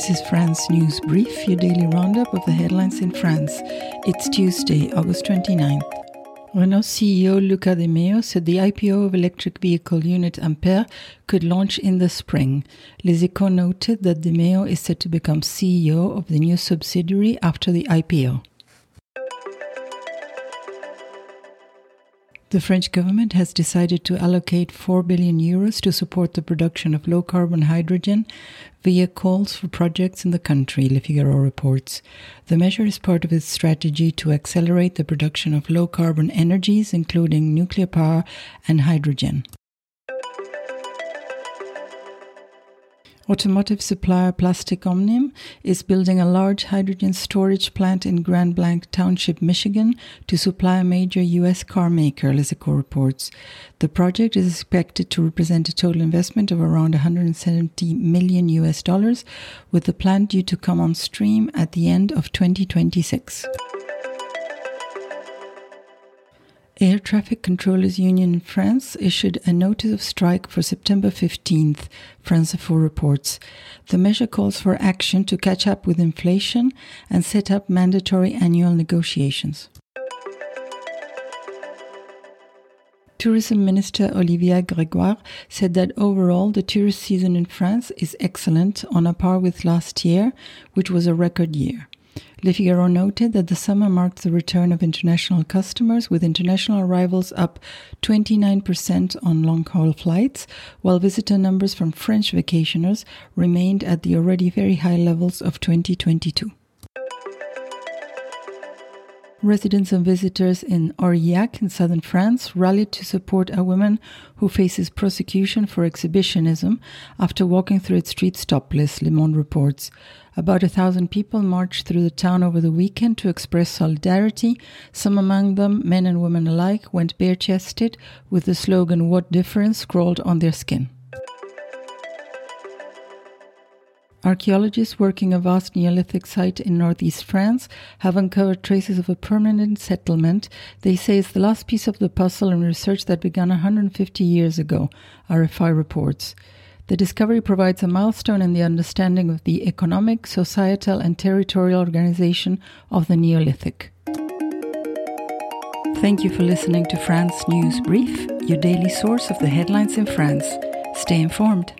This is France News Brief, your daily roundup of the headlines in France. It's Tuesday, August 29th. Renault CEO Luca De Meo said the IPO of electric vehicle unit Ampere could launch in the spring. Les Echos noted that De Meo is set to become CEO of the new subsidiary after the IPO. The French government has decided to allocate 4 billion euros to support the production of low carbon hydrogen via calls for projects in the country, Le Figaro reports. The measure is part of its strategy to accelerate the production of low carbon energies, including nuclear power and hydrogen. Automotive supplier Plastic Omnium is building a large hydrogen storage plant in Grand Blanc Township, Michigan, to supply a major U.S. car maker, Les Echos reports. The project is expected to represent a total investment of around 170 million U.S. dollars, with the plant due to come on stream at the end of 2026. Air Traffic Controllers Union in France issued a notice of strike for September 15th, France Info reports. The measure calls for action to catch up with inflation and set up mandatory annual negotiations. Tourism Minister Olivia Grégoire said that overall the tourist season in France is excellent, on a par with last year, which was a record year. Le Figaro noted that the summer marked the return of international customers, with international arrivals up 29% on long haul flights, while visitor numbers from French vacationers remained at the already very high levels of 2022. Residents and visitors in Aurillac in southern France rallied to support a woman who faces prosecution for exhibitionism after walking through its streets topless, Le Monde reports. About a thousand people marched through the town over the weekend to express solidarity. Some among them, men and women alike, went bare chested with the slogan, What difference? scrawled on their skin. Archaeologists working a vast Neolithic site in northeast France have uncovered traces of a permanent settlement they say is the last piece of the puzzle in research that began 150 years ago, RFI reports. The discovery provides a milestone in the understanding of the economic, societal, and territorial organization of the Neolithic. Thank you for listening to France News Brief, your daily source of the headlines in France. Stay informed.